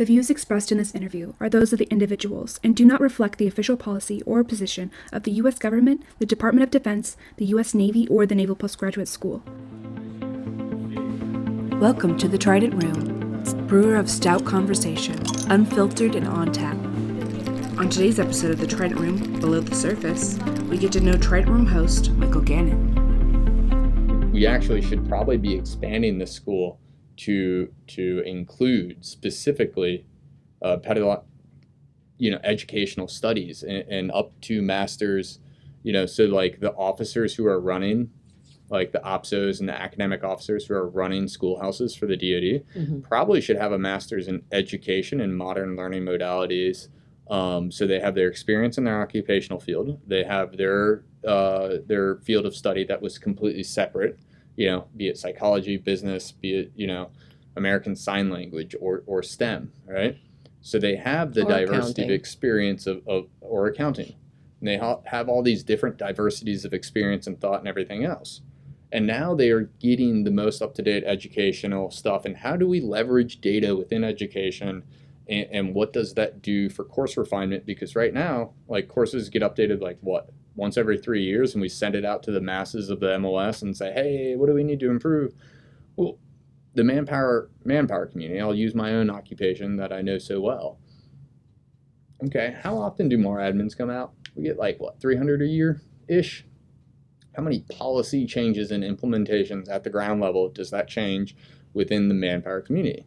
The views expressed in this interview are those of the individuals and do not reflect the official policy or position of the U.S. government, the Department of Defense, the U.S. Navy, or the Naval Postgraduate School. Welcome to the Trident Room, brewer of stout conversation, unfiltered and on tap. On today's episode of the Trident Room, Below the Surface, we get to know Trident Room host Michael Gannon. We actually should probably be expanding the school to to include specifically uh, pedagogic, you know, educational studies and, and up to masters, you know, so like the officers who are running, like the OPSOs and the academic officers who are running schoolhouses for the DoD, Mm-hmm. probably should have a master's in education and modern learning modalities. Um, so they have their experience in their occupational field. They have their uh, their field of study that was completely separate you know, be it psychology, business, be it, you know, American Sign Language or, or STEM, right? So they have the Or diversity of experience of, of or accounting. And they ha- have all these different diversities of experience and thought and everything else. And now they are getting the most up to date educational stuff. And how do we leverage data within education? And, and what does that do for course refinement? Because right now, like courses get updated like what? once every three years and we send it out to the masses of the MOS and say, hey, what do we need to improve? Well, the manpower manpower community, I'll use my own occupation that I know so well. Okay, how often do MARADMINs come out? We get like what, 300 a year ish? How many policy changes and implementations at the ground level does that change within the manpower community?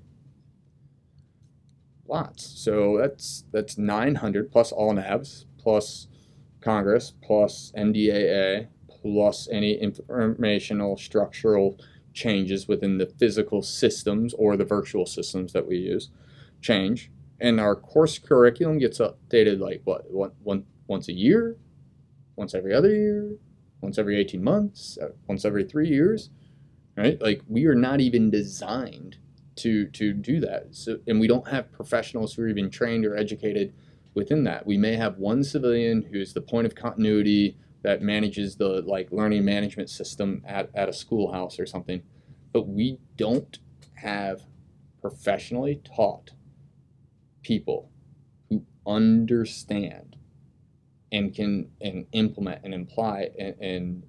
Lots. So that's that's 900 plus ALNAVs plus Congress plus NDAA plus any informational structural changes within the physical systems or the virtual systems that we use change. And our course curriculum gets updated like what one, one once a year, once every other year, once every 18 months, uh, once every 3 years, right? Like we are not even designed to to do that. So and we don't have professionals who are even trained or educated within that. We may have one civilian who's the point of continuity that manages the like learning management system at, at a schoolhouse or something. But we don't have professionally taught people who understand and can and implement and imply and and,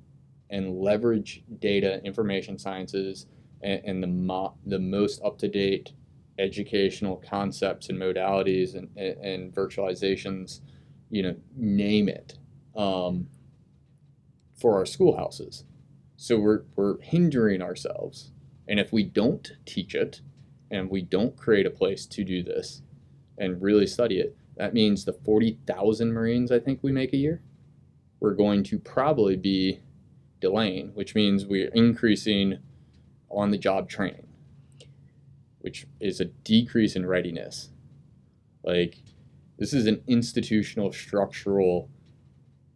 and leverage data, information sciences, and, and the mo- the most up to date educational concepts and modalities and, and, and virtualizations, you know, name it, um, for our schoolhouses. So we're, we're hindering ourselves. And if we don't teach it and we don't create a place to do this and really study it, that means the 40,000 Marines I think we make a year, we're going to probably be delaying, which means we're increasing on the job training which is a decrease in readiness. Like, this is an institutional structural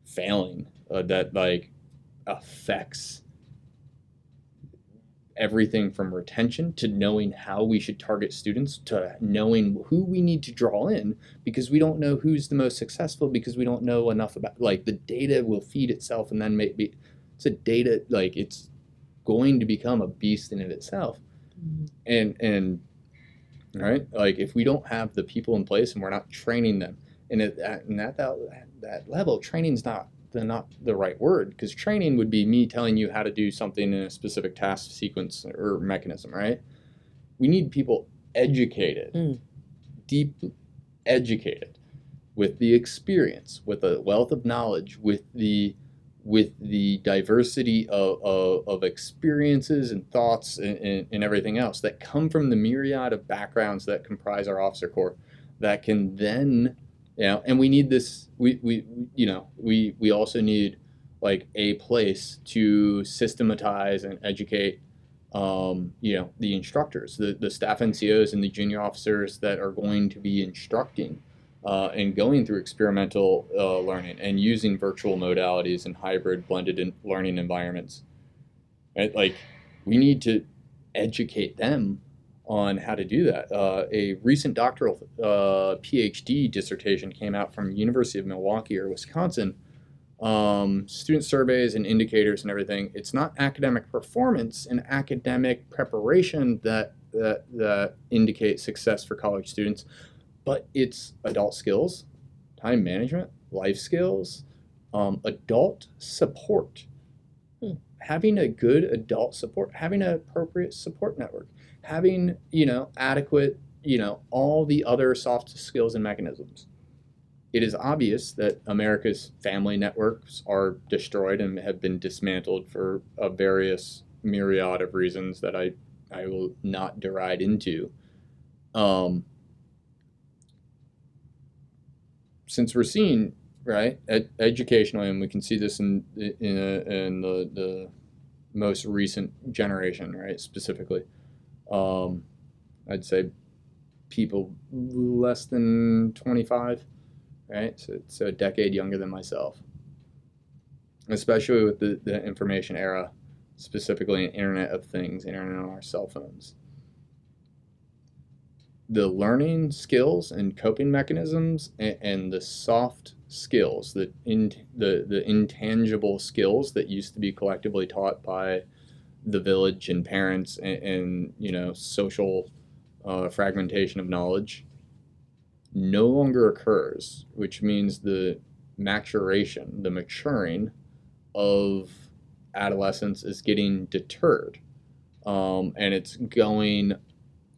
failing uh, that like affects everything from retention to knowing how we should target students to knowing who we need to draw in because we don't know who's the most successful because we don't know enough about like the data will feed itself and then maybe it's a data like it's going to become a beast in it itself. And and right like if we don't have the people in place and we're not training them and at that and at that, that level training's not the not the right word because training would be me telling you how to do something in a specific task sequence or mechanism right? We need people educated Mm. deep educated with the experience with a wealth of knowledge with the with the diversity of, of, of experiences and thoughts and, and, and everything else that come from the myriad of backgrounds that comprise our officer corps that can then you know and we need this we, we you know we we also need like a place to systematize and educate um, you know the instructors the, the staff ncos and the junior officers that are going to be instructing uh, and going through experimental uh, learning and using virtual modalities and hybrid blended in learning environments. Right? Like, we need to educate them on how to do that. Uh, a recent doctoral uh, PhD dissertation came out from University of Milwaukee or Wisconsin. Um, student surveys and indicators and everything. It's not academic performance and academic preparation that that that indicate success for college students, but it's adult skills, time management, life skills, um, adult support. Hmm. Having a good adult support, having an appropriate support network, having you know adequate you know all the other soft skills and mechanisms. It is obvious that America's family networks are destroyed and have been dismantled for a various myriad of reasons that I I will not deride into. Um, since we're seeing right ed- educationally, and we can see this in in, in the the most recent generation, right? Specifically, um, I'd say people less than twenty five, right? So it's a decade younger than myself, especially with the, the information era specifically Internet of Things, Internet on our cell phones. The learning skills and coping mechanisms and, and the soft skills, the, in, the, the intangible skills that used to be collectively taught by the village and parents and, and you know social uh, fragmentation of knowledge no longer occurs, which means the maturation, the maturing of adolescence is getting deterred. Um, and it's going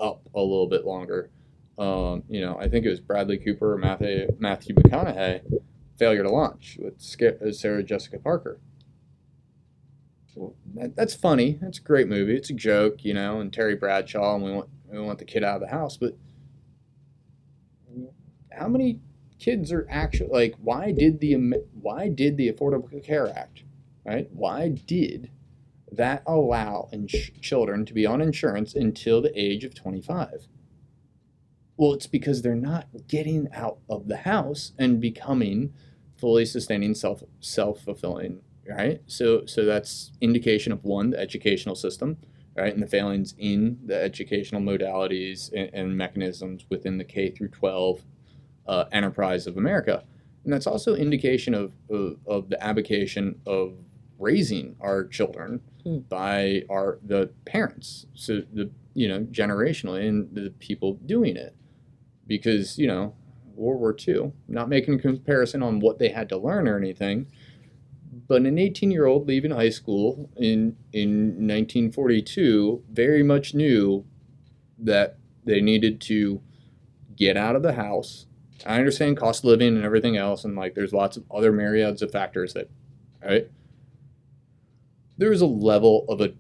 up a little bit longer. Um, you know, I think it was Bradley Cooper or Matthew, Matthew McConaughey, Failure to Launch with uh, Sarah Jessica Parker. Well, that, that's funny. That's a great movie. It's a joke, you know, and Terry Bradshaw, and we want we want the kid out of the house. But how many kids are actually like? Why did the why did the Affordable Care Act right? Why did that allow ins- children to be on insurance until the age of 25? Well, it's because they're not getting out of the house and becoming fully sustaining self self fulfilling, right? So so that's indication of one the educational system, right, and the failings in the educational modalities and, and mechanisms within the K through 12 uh, enterprise of America, and that's also indication of, of, of the avocation of raising our children Hmm. by our the parents so the you know generationally and the people doing it. Because you know world war ii not making a comparison on what they had to learn or anything but an 18 year old leaving high school in in 1942 very much knew that they needed to get out of the house. I understand cost of living and everything else and like there's lots of other myriads of factors that right there's a level of a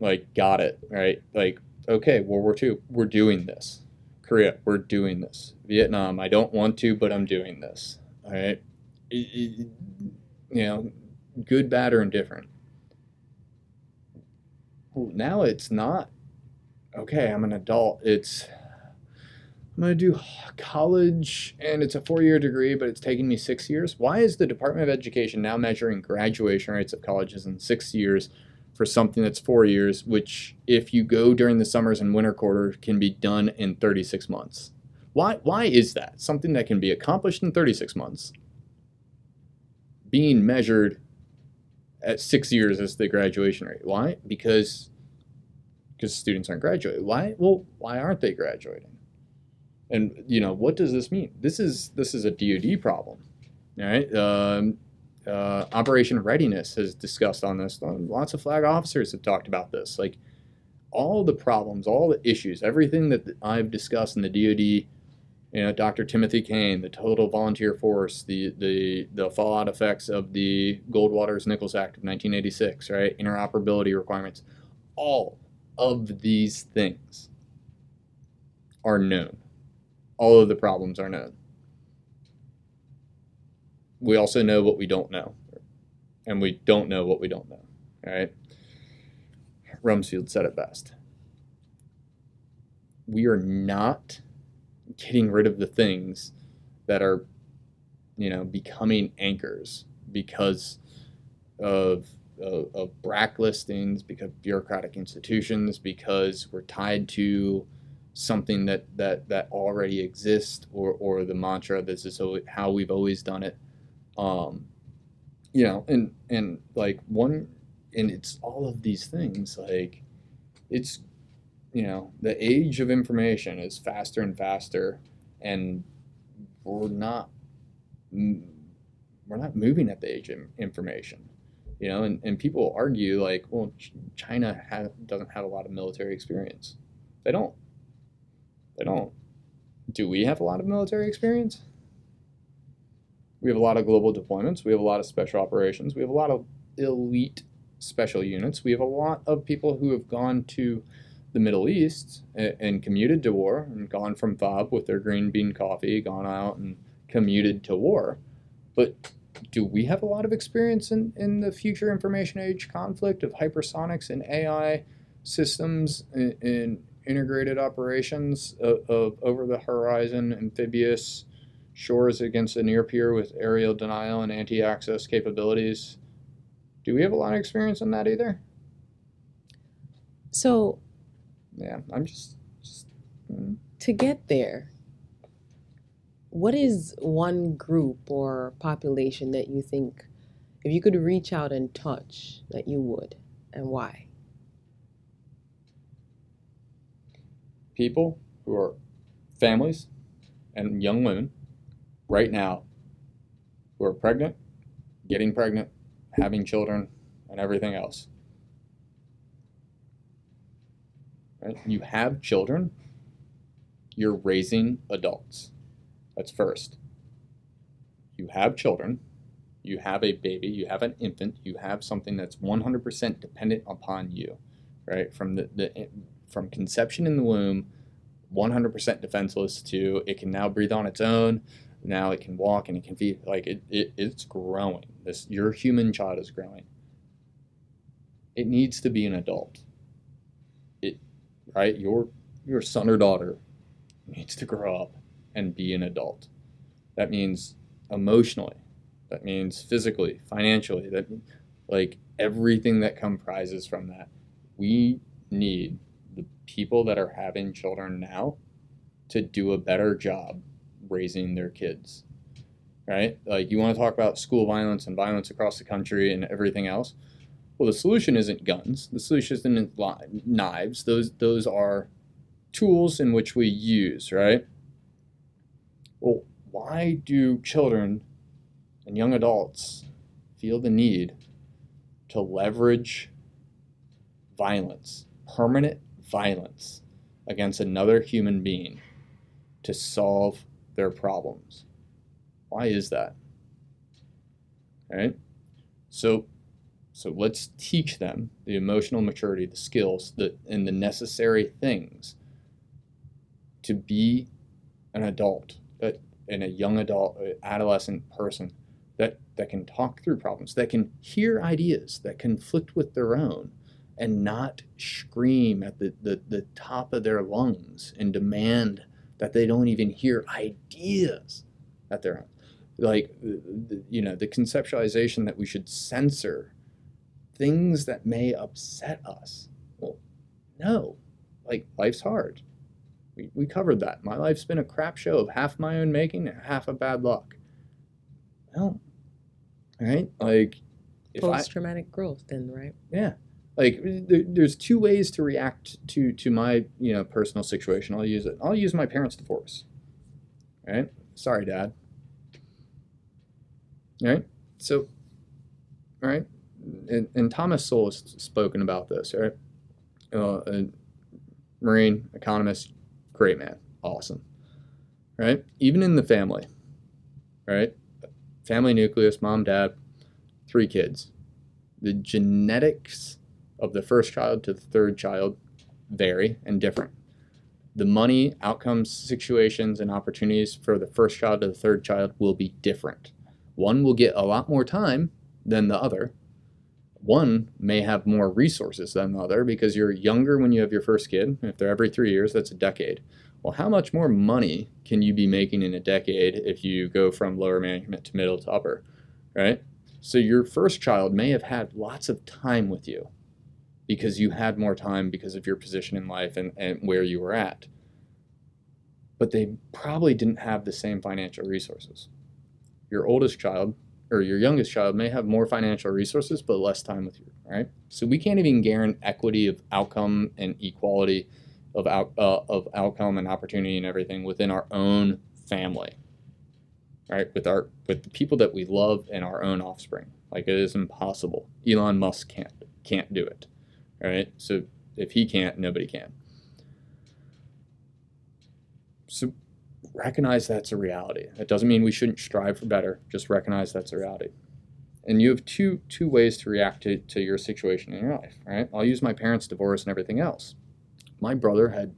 like got it right? Like okay world war ii we're doing this. Korea we're doing this. Vietnam i don't want to but i'm doing this all right? You know good bad or indifferent. Well, now it's not okay i'm an adult it's i'm going to do college and it's a four-year degree but it's taking me six years. Why is the department of education now measuring graduation rates of colleges in six years for something that's four years which if you go during the summers and winter quarter can be done in 36 months? Why why is that? Something that can be accomplished in 36 months. Being measured at six years as the graduation rate. Why? Because because students aren't graduating why? Well why aren't they graduating and you know what does this mean? This is this is a dod problem all right? Um, uh, operation readiness has discussed on this. Lots of flag officers have talked about this. Like all the problems all the issues everything that i've discussed in the dod you know dr timothy kane the total volunteer force the the the fallout effects of the goldwater's nichols act of 1986 right? Interoperability requirements. All of these things are known all of the problems are known. We also know what we don't know, and we don't know what we don't know. Right. Rumsfeld said it best. We are not getting rid of the things that are, you know, becoming anchors because of of, of listings, because bureaucratic institutions, because we're tied to something that that that already exists or or the mantra this is how we've always done it um you know and and like one and it's all of these things like it's you know, the age of information is faster and faster, and we're not we're not moving at the age of information. You know, and, and people argue like, well, China ha- doesn't have a lot of military experience. They don't. They don't. Do we have a lot of military experience? We have a lot of global deployments. We have a lot of special operations. We have a lot of elite special units. We have a lot of people who have gone to the Middle East and, and commuted to war and gone from FOB with their green bean coffee, gone out and commuted to war. But do we have a lot of experience in, in the future information age conflict of hypersonics and AI systems and, in integrated operations of, of over the horizon amphibious shores against a near peer with area denial and anti access capabilities? Do we have a lot of experience in that either? So, yeah, I'm just, just mm. to get there, what is one group or population that you think, if you could reach out and touch, that you would, and why? People who are families and young women right now who are pregnant, getting pregnant, having children, and everything else. Right? You have children, you're raising adults. That's first. You have children, you have a baby, you have an infant, you have something that's 100% dependent upon you, right? From the, the from conception in the womb, 100% defenseless to it can now breathe on its own, now it can walk and it can feed like it, it it's growing. This your human child is growing. It needs to be an adult. It right, your your son or daughter needs to grow up and be an adult. That means emotionally, that means physically, financially, that like everything that comprises from that. We need the people that are having children now to do a better job raising their kids. Right? Like you want to talk about school violence and violence across the country and everything else. Well, the solution isn't guns. The solution isn't knives. Those those are tools in which we use, right? well, why do children and young adults feel the need to leverage violence, permanent violence against another human being to solve their problems? Why is that? All right? So so let's teach them the emotional maturity, the skills, the, and the necessary things to be an adult that in a young adult, uh, adolescent person that that can talk through problems, that can hear ideas that conflict with their own, and not scream at the, the, the top of their lungs and demand that they don't even hear ideas at their own. Like, you know, the conceptualization that we should censor things that may upset us. Well, no, like life's hard. We, we covered that. My life's been a crap show of half my own making and half of bad luck. Well, right? Like, post traumatic growth, then, right? Yeah. Like, there, there's two ways to react to to my you know personal situation. I'll use it. I'll use my parents' divorce. Right? Sorry, Dad. Right? So, right? And, and Thomas Sowell has spoken about this, right? Uh, Marine economist, Great man. Awesome. Right? Even in the family, right? Family nucleus, mom, dad, three kids. The genetics of the first child to the third child vary and different. The money, outcomes, situations, and opportunities for the first child to the third child will be different. One will get a lot more time than the other. One may have more resources than the other because you're younger when you have your first kid. If they're every three years, that's a decade. Well, how much more money can you be making in a decade if you go from lower management to middle to upper, right? So your first child may have had lots of time with you because you had more time because of your position in life and, and where you were at. But they probably didn't have the same financial resources. Your oldest child or your youngest child may have more financial resources but less time with you, right? So we can't even guarantee equity of outcome and equality of out, uh, of outcome and opportunity and everything within our own family right with our with the people that we love and our own offspring like it is impossible elon musk can't can't do it right? So if he can't nobody can. So recognize that's a reality. That doesn't mean we shouldn't strive for better. Just recognize that's a reality. And you have two two ways to react to, to your situation in your life right? I'll use my parents divorce and everything else. My brother had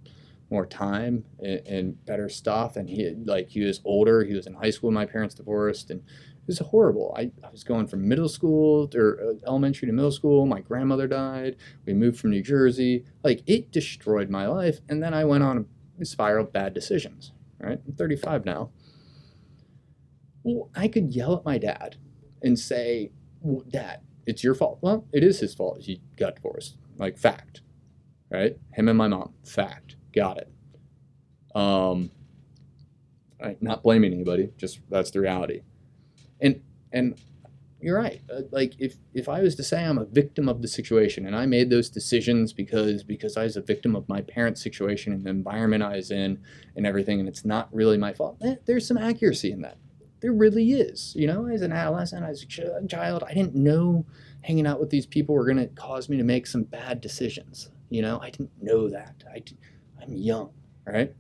more time and, and, better stuff and he had, like he was older. He was in high school when my parents divorced and was horrible. I, I was going from middle school or uh, elementary to middle school. My grandmother died. We moved from new jersey. Like it destroyed my life. And then i went on a spiral of bad decisions right? I'm 35 now. Well i could yell at my dad and say well, dad it's your fault. Well it is his fault. He got divorced. Like fact right? Him and my mom. Fact. Got it. Um, right, not blaming anybody, just that's the reality. And and you're right. Uh, like if if I was to say I'm a victim of the situation and I made those decisions because because I was a victim of my parents' situation and the environment I was in and everything, and it's not really my fault. Eh, there's some accuracy in that. There really is. You know, as an adolescent, as a child, I didn't know hanging out with these people were going to cause me to make some bad decisions. You know, I didn't know that. I I'm young, right?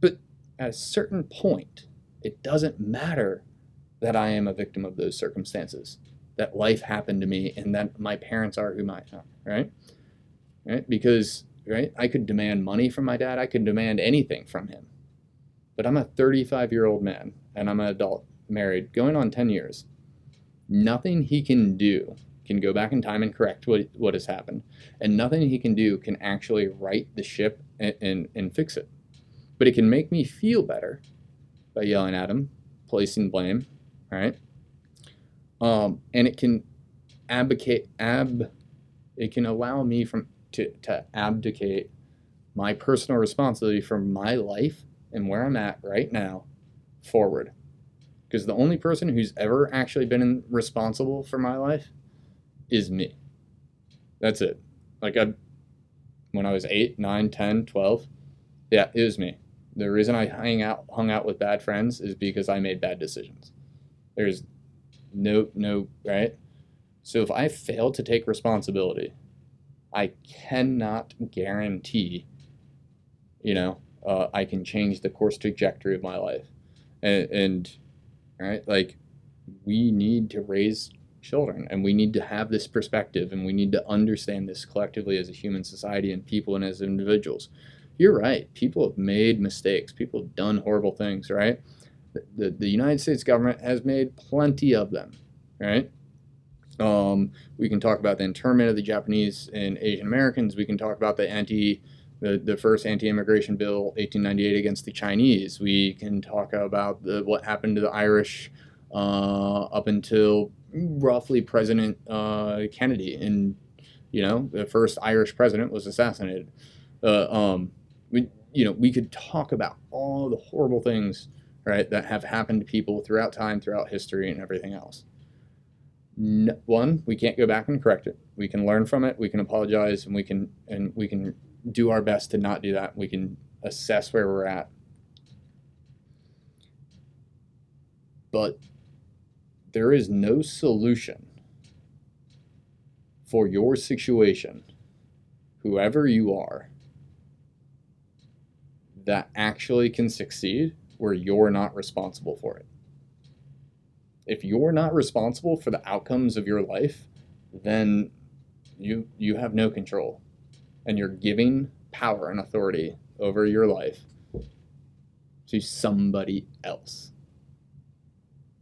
But at a certain point, it doesn't matter that I am a victim of those circumstances, that life happened to me, and that my parents are who are, right? Right? Because, right, I could demand money from my dad, I could demand anything from him. But I'm a 35 year old man, and I'm an adult, married, going on 10 years. Nothing he can do can go back in time and correct what, what has happened. And nothing he can do can actually right the ship and, and, and fix it. But it can make me feel better by yelling at him, placing blame, right? Um, and it can abdicate, ab, it can allow me from to, to abdicate my personal responsibility for my life and where I'm at right now forward. Because the only person who's ever actually been responsible for my life is me. That's it. Like I, when I was 8, 9, 10, 12, yeah, it was me. The reason I hang out, hung out with bad friends is because I made bad decisions. There's no, no, right? So if I fail to take responsibility, I cannot guarantee, you know, uh, I can change the course trajectory of my life. And, and, right, like we need to raise children and we need to have this perspective and we need to understand this collectively as a human society and people and as individuals you're right. People have made mistakes. People have done horrible things right? The, the, the united states government has made plenty of them right? Um, we can talk about the internment of the japanese and asian americans. We can talk about the anti the, the first anti-immigration bill 1898 against the chinese. We can talk about the, what happened to the irish uh, up until roughly President uh, Kennedy, and you know the first Irish president was assassinated. Uh, um, we, you know, we could talk about all the horrible things, right, that have happened to people throughout time, throughout history, and everything else. No, one, we can't go back and correct it. We can learn from it. We can apologize, and we can and we can do our best to not do that. We can assess where we're at. But there is no solution for your situation, whoever you are, that actually can succeed where you're not responsible for it. If you're not responsible for the outcomes of your life, then you you have no control and you're giving power and authority over your life to somebody else.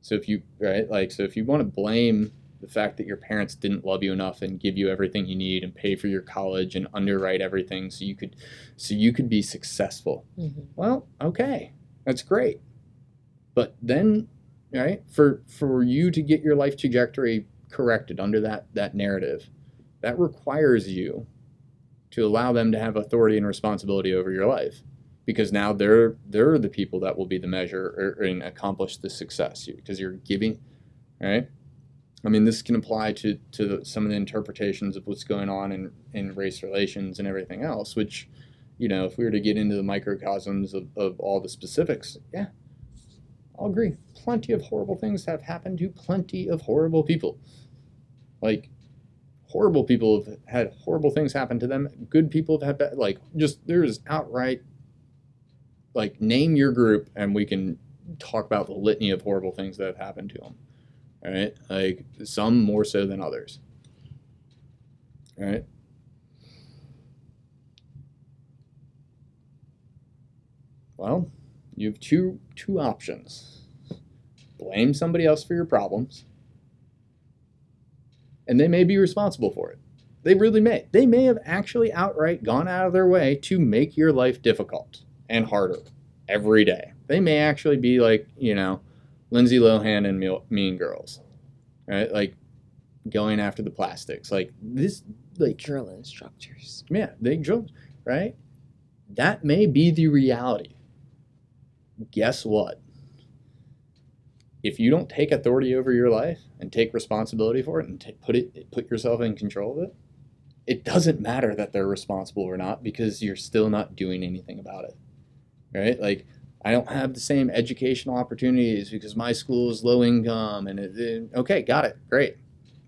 So if you right, like so if you want to blame the fact that your parents didn't love you enough and give you everything you need and pay for your college and underwrite everything so you could so you could be successful. Mm-hmm. Well, okay. That's great. But then right, for for you to get your life trajectory corrected under that that narrative, that requires you to allow them to have authority and responsibility over your life because now they're they're the people that will be the measure or, and accomplish the success because you're giving right I mean, this can apply to to some of the interpretations of what's going on in in race relations and everything else. Which, you know, if we were to get into the microcosms of, of all the specifics, yeah, I'll agree. Plenty of horrible things have happened to plenty of horrible people. Like, horrible people have had horrible things happen to them. Good people have had bad, like just there's outright like name your group and we can talk about the litany of horrible things that have happened to them. All right, like some more so than others. All right. Well, you have two two options. Blame somebody else for your problems. And they may be responsible for it. They really may. They may have actually outright gone out of their way to make your life difficult and harder every day. They may actually be like, you know, Lindsay Lohan and Mean Girls, right? Like going after the plastics. Like this, like drill instructors. Yeah, they drill, right? That may be the reality. Guess what? If you don't take authority over your life and take responsibility for it and t- put it put yourself in control of it, it doesn't matter that they're responsible or not because you're still not doing anything about it. Right? Like I don't have the same educational opportunities because my school is low income and it, it, okay, got it. Great.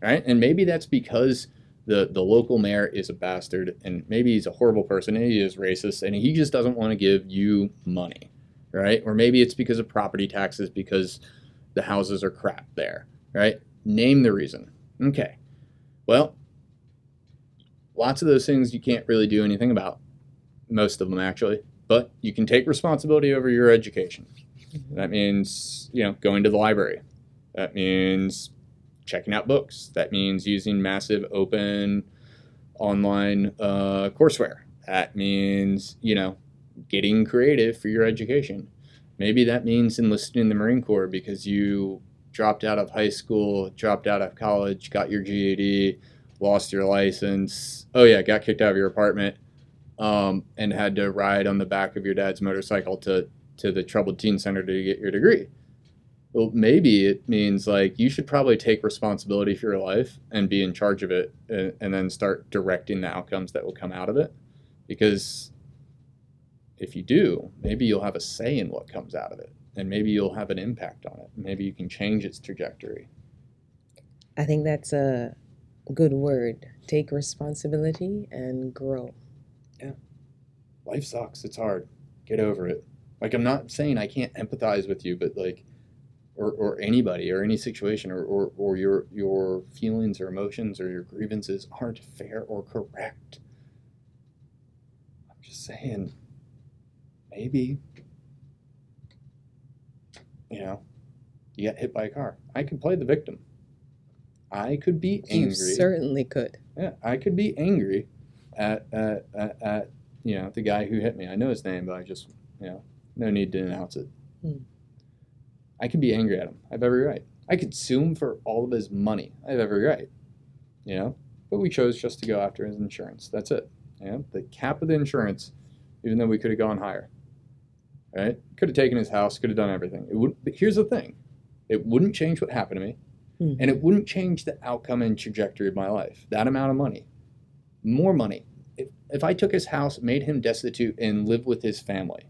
Right? And maybe that's because the the local mayor is a bastard and maybe he's a horrible person and he is racist and he just doesn't want to give you money. Right? Or maybe it's because of property taxes because the houses are crap there, right? Name the reason. Okay. Well, lots of those things you can't really do anything about. Most of them actually but you can take responsibility over your education. That means, you know, going to the library. That means checking out books. That means using massive open online uh, courseware. That means, you know, getting creative for your education. Maybe that means enlisting in the Marine Corps because you dropped out of high school, dropped out of college, got your GED, lost your license. Oh, yeah, got kicked out of your apartment um, and had to ride on the back of your dad's motorcycle to to the troubled teen center to get your degree. Well, maybe it means like you should probably take responsibility for your life and be in charge of it, and, and then start directing the outcomes that will come out of it. Because if you do, maybe you'll have a say in what comes out of it, and maybe you'll have an impact on it. Maybe you can change its trajectory. I think that's a good word. Take responsibility and grow life sucks. It's hard. Get over it. Like I'm not saying I can't empathize with you, but like or, or anybody or any situation or, or, or your your feelings or emotions or your grievances aren't fair or correct. I'm just saying maybe you know you got hit by a car. I could play the victim. I could be angry. You certainly could. Yeah, I could be angry at at, at, at you know, the guy who hit me. I know his name, but I just, you know, no need to announce it. Hmm. I could be angry at him. I have every right. I could sue him for all of his money. I have every right. You know, but we chose just to go after his insurance. That's it. You know, the cap of the insurance, even though we could have gone higher. Right? Could have taken his house. Could have done everything. It would. But here's the thing: it wouldn't change what happened to me, hmm. and it wouldn't change the outcome and trajectory of my life. That amount of money, more money, if, if I took his house, made him destitute, and lived with his family,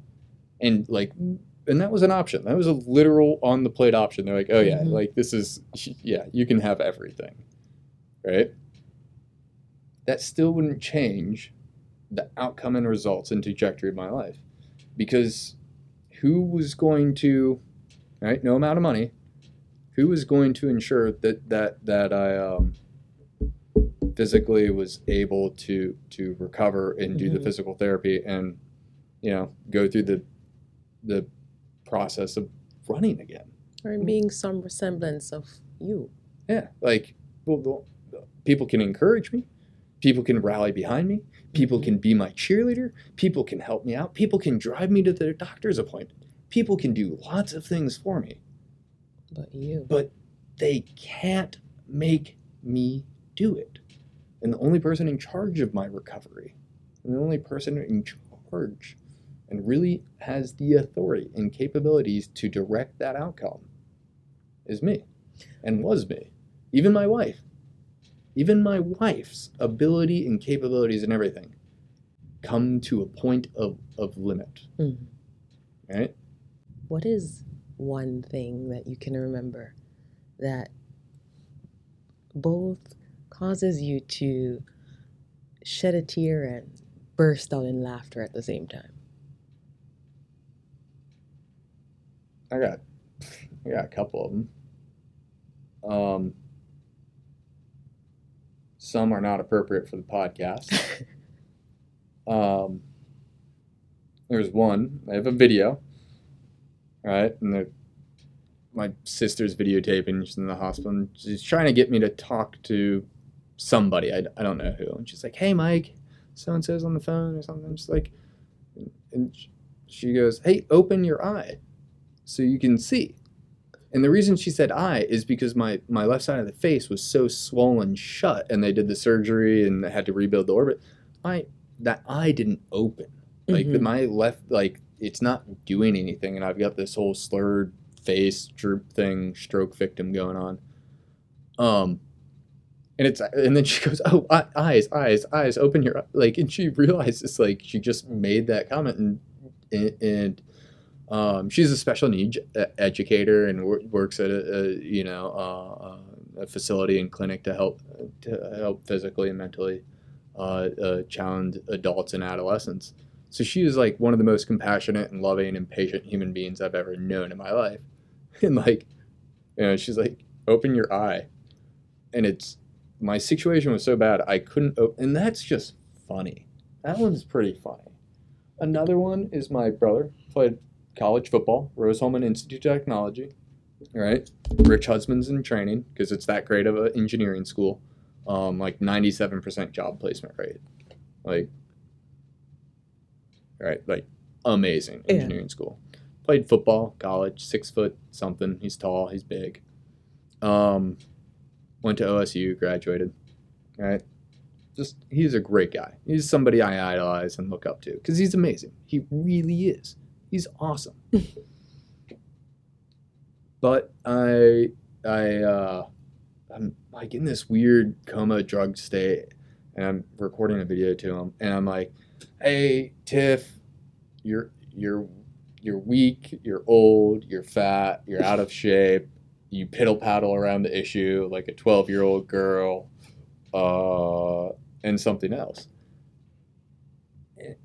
and like, and that was an option. That was a literal on the plate option. They're like, oh yeah, mm-hmm. like this is, yeah, you can have everything, right? That still wouldn't change the outcome and results and trajectory of my life, because who was going to, right? No amount of money. Who was going to ensure that that that I um, physically was able to to recover and do mm-hmm. the physical therapy and you know go through the the process of running again or being some resemblance of you yeah like well, people can encourage me people can rally behind me people mm-hmm. can be my cheerleader people can help me out people can drive me to the doctor's appointment people can do lots of things for me but you but they can't make me do it and the only person in charge of my recovery, and the only person in charge and really has the authority and capabilities to direct that outcome is me and was me. even my wife, even my wife's ability and capabilities and everything come to a point of, of limit. Mhm. Right? What is one thing that you can remember that both causes you to shed a tear and burst out in laughter at the same time? I got I got a couple of them. Um, some are not appropriate for the podcast. um, there's one. I have a video, right? And my sister's videotaping. She's in the hospital. And she's trying to get me to talk to somebody. I, I don't know who. And she's like, "Hey, Mike, so and so's on the phone or something." She's like, and she goes, "Hey, open your eye." so you can see. And the reason she said eye is because my, my left side of the face was so swollen shut and they did the surgery and they had to rebuild the orbit. My that eye didn't open. Like Mhm. my left like it's not doing anything and I've got this whole slurred face droop thing, stroke victim going on. Um and it's and then she goes, "Oh, eyes, eyes, eyes, open your like." And she realizes like she just made that comment, and and, um, she's a special needs educator and wor- works at a, a you know uh, a facility and clinic to help to help physically and mentally uh, uh, challenged adults and adolescents. So she is like one of the most compassionate and loving and patient human beings I've ever known in my life. And like, you know, she's like, "Open your eye," and it's my situation was so bad I couldn't. Op- and that's just funny. That one's pretty funny. Another one is my brother played college football, Rose-Hulman Institute of Technology. All right, Rich Husband's in training because it's that great of an engineering school. Um, like ninety-seven percent job placement rate, like, right, like amazing Yeah. engineering school. Played football, college, six foot something. He's tall, he's big. Um, went to OSU, graduated. All right, just he's a great guy. He's somebody I idolize and look up to because he's amazing. He really is. He's awesome. but I, I, uh, I'm like in this weird coma drug state, and I'm recording a video to him, and I'm like, "Hey, Tiff, you're you're you're weak, you're old, you're fat, you're out of shape, you piddle paddle around the issue like a 12 year old girl, uh, and something else."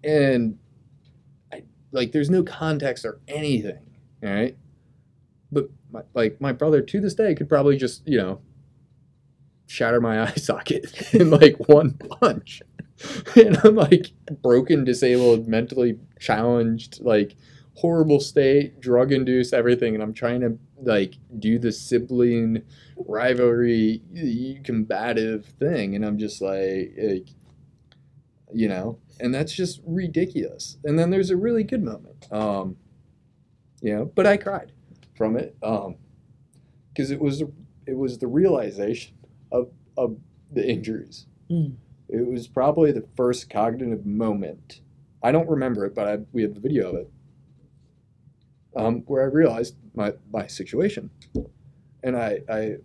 And I like, there's no context or anything, right? But my, like my brother to this day could probably just you know shatter my eye socket in like one punch. And I'm like broken, disabled, mentally challenged, like horrible state, drug induced, everything. And I'm trying to like do the sibling rivalry, combative thing. And I'm just like, like, you know, and that's just ridiculous. And then there's a really good moment. Um, you know, but I cried from it. Um, because it was it was the realization of of the injuries. Mm. It was probably the first cognitive moment. I don't remember it, but I, we have the video of it. Um, where I realized my my situation, and I I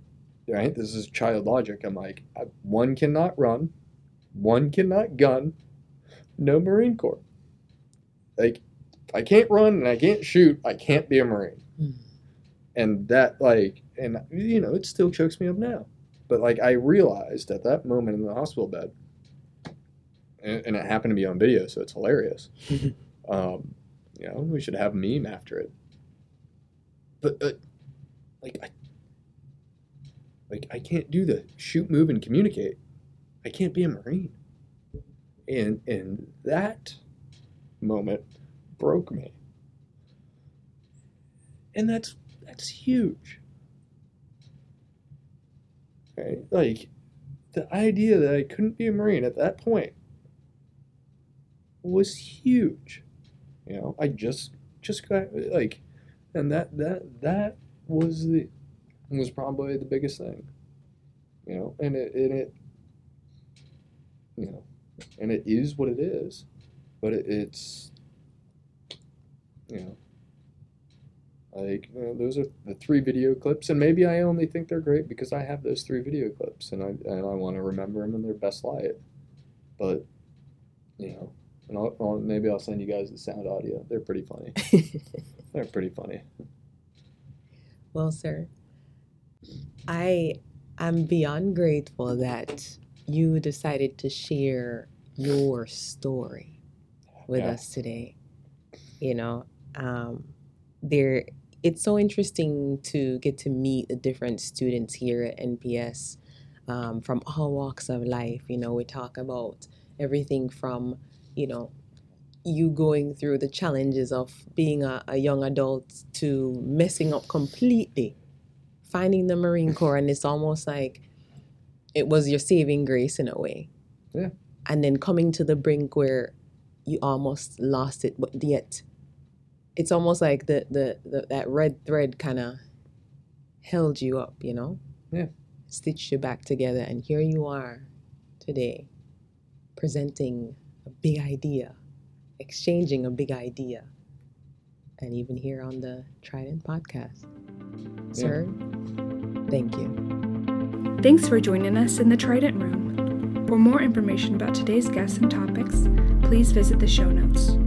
right this is child logic. I'm like I, one cannot run, one cannot gun, no Marine Corps. Like I can't run and I can't shoot. I can't be a Marine Mm. and that like and you know it still chokes me up now but like i realized at that moment in the hospital bed and, and it happened to be on video so it's hilarious um you know we should have a meme after it but uh, like i like i can't do the shoot move and communicate. I can't be a marine. And and that moment broke me. And that's that's huge. Right? Like the idea that i couldn't be a marine at that point was huge. You know i just just got like and that that that was the was probably the biggest thing you know and it and it you know and it is what it is but it, it's you know Like you know, those are the three video clips, and maybe I only think they're great because I have those three video clips, and I and I want to remember them in their best light. But you know, and I'll, I'll, maybe I'll send you guys the sound audio. They're pretty funny. they're pretty funny. Well, sir, I am beyond grateful that you decided to share your story with Yeah. us today. You know, um, there it's so interesting to get to meet the different students here at NPS um, from all walks of life. You know, we talk about everything from, you know, you going through the challenges of being a, a young adult to messing up completely, finding the Marine Corps, and it's almost like it was your saving grace in a way. Yeah. And then coming to the brink where you almost lost it, but yet it's almost like the, the, the that red thread kind of held you up, you know? Yeah. Stitched you back together, and here you are today presenting big idea, exchanging a big idea, and even here on the Trident podcast. Sir, thank you. Thanks for joining us in the Trident Room. For more information about today's guests and topics, please visit the show notes.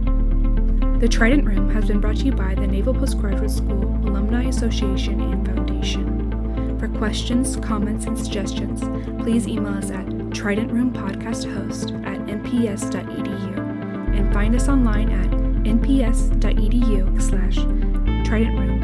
The Trident Room has been brought to you by the Naval Postgraduate School Alumni Association and Foundation. For questions, comments, and suggestions, please email us at tridentroompodcasthost at nps.edu and find us online at nps.edu slash tridentroompodcast.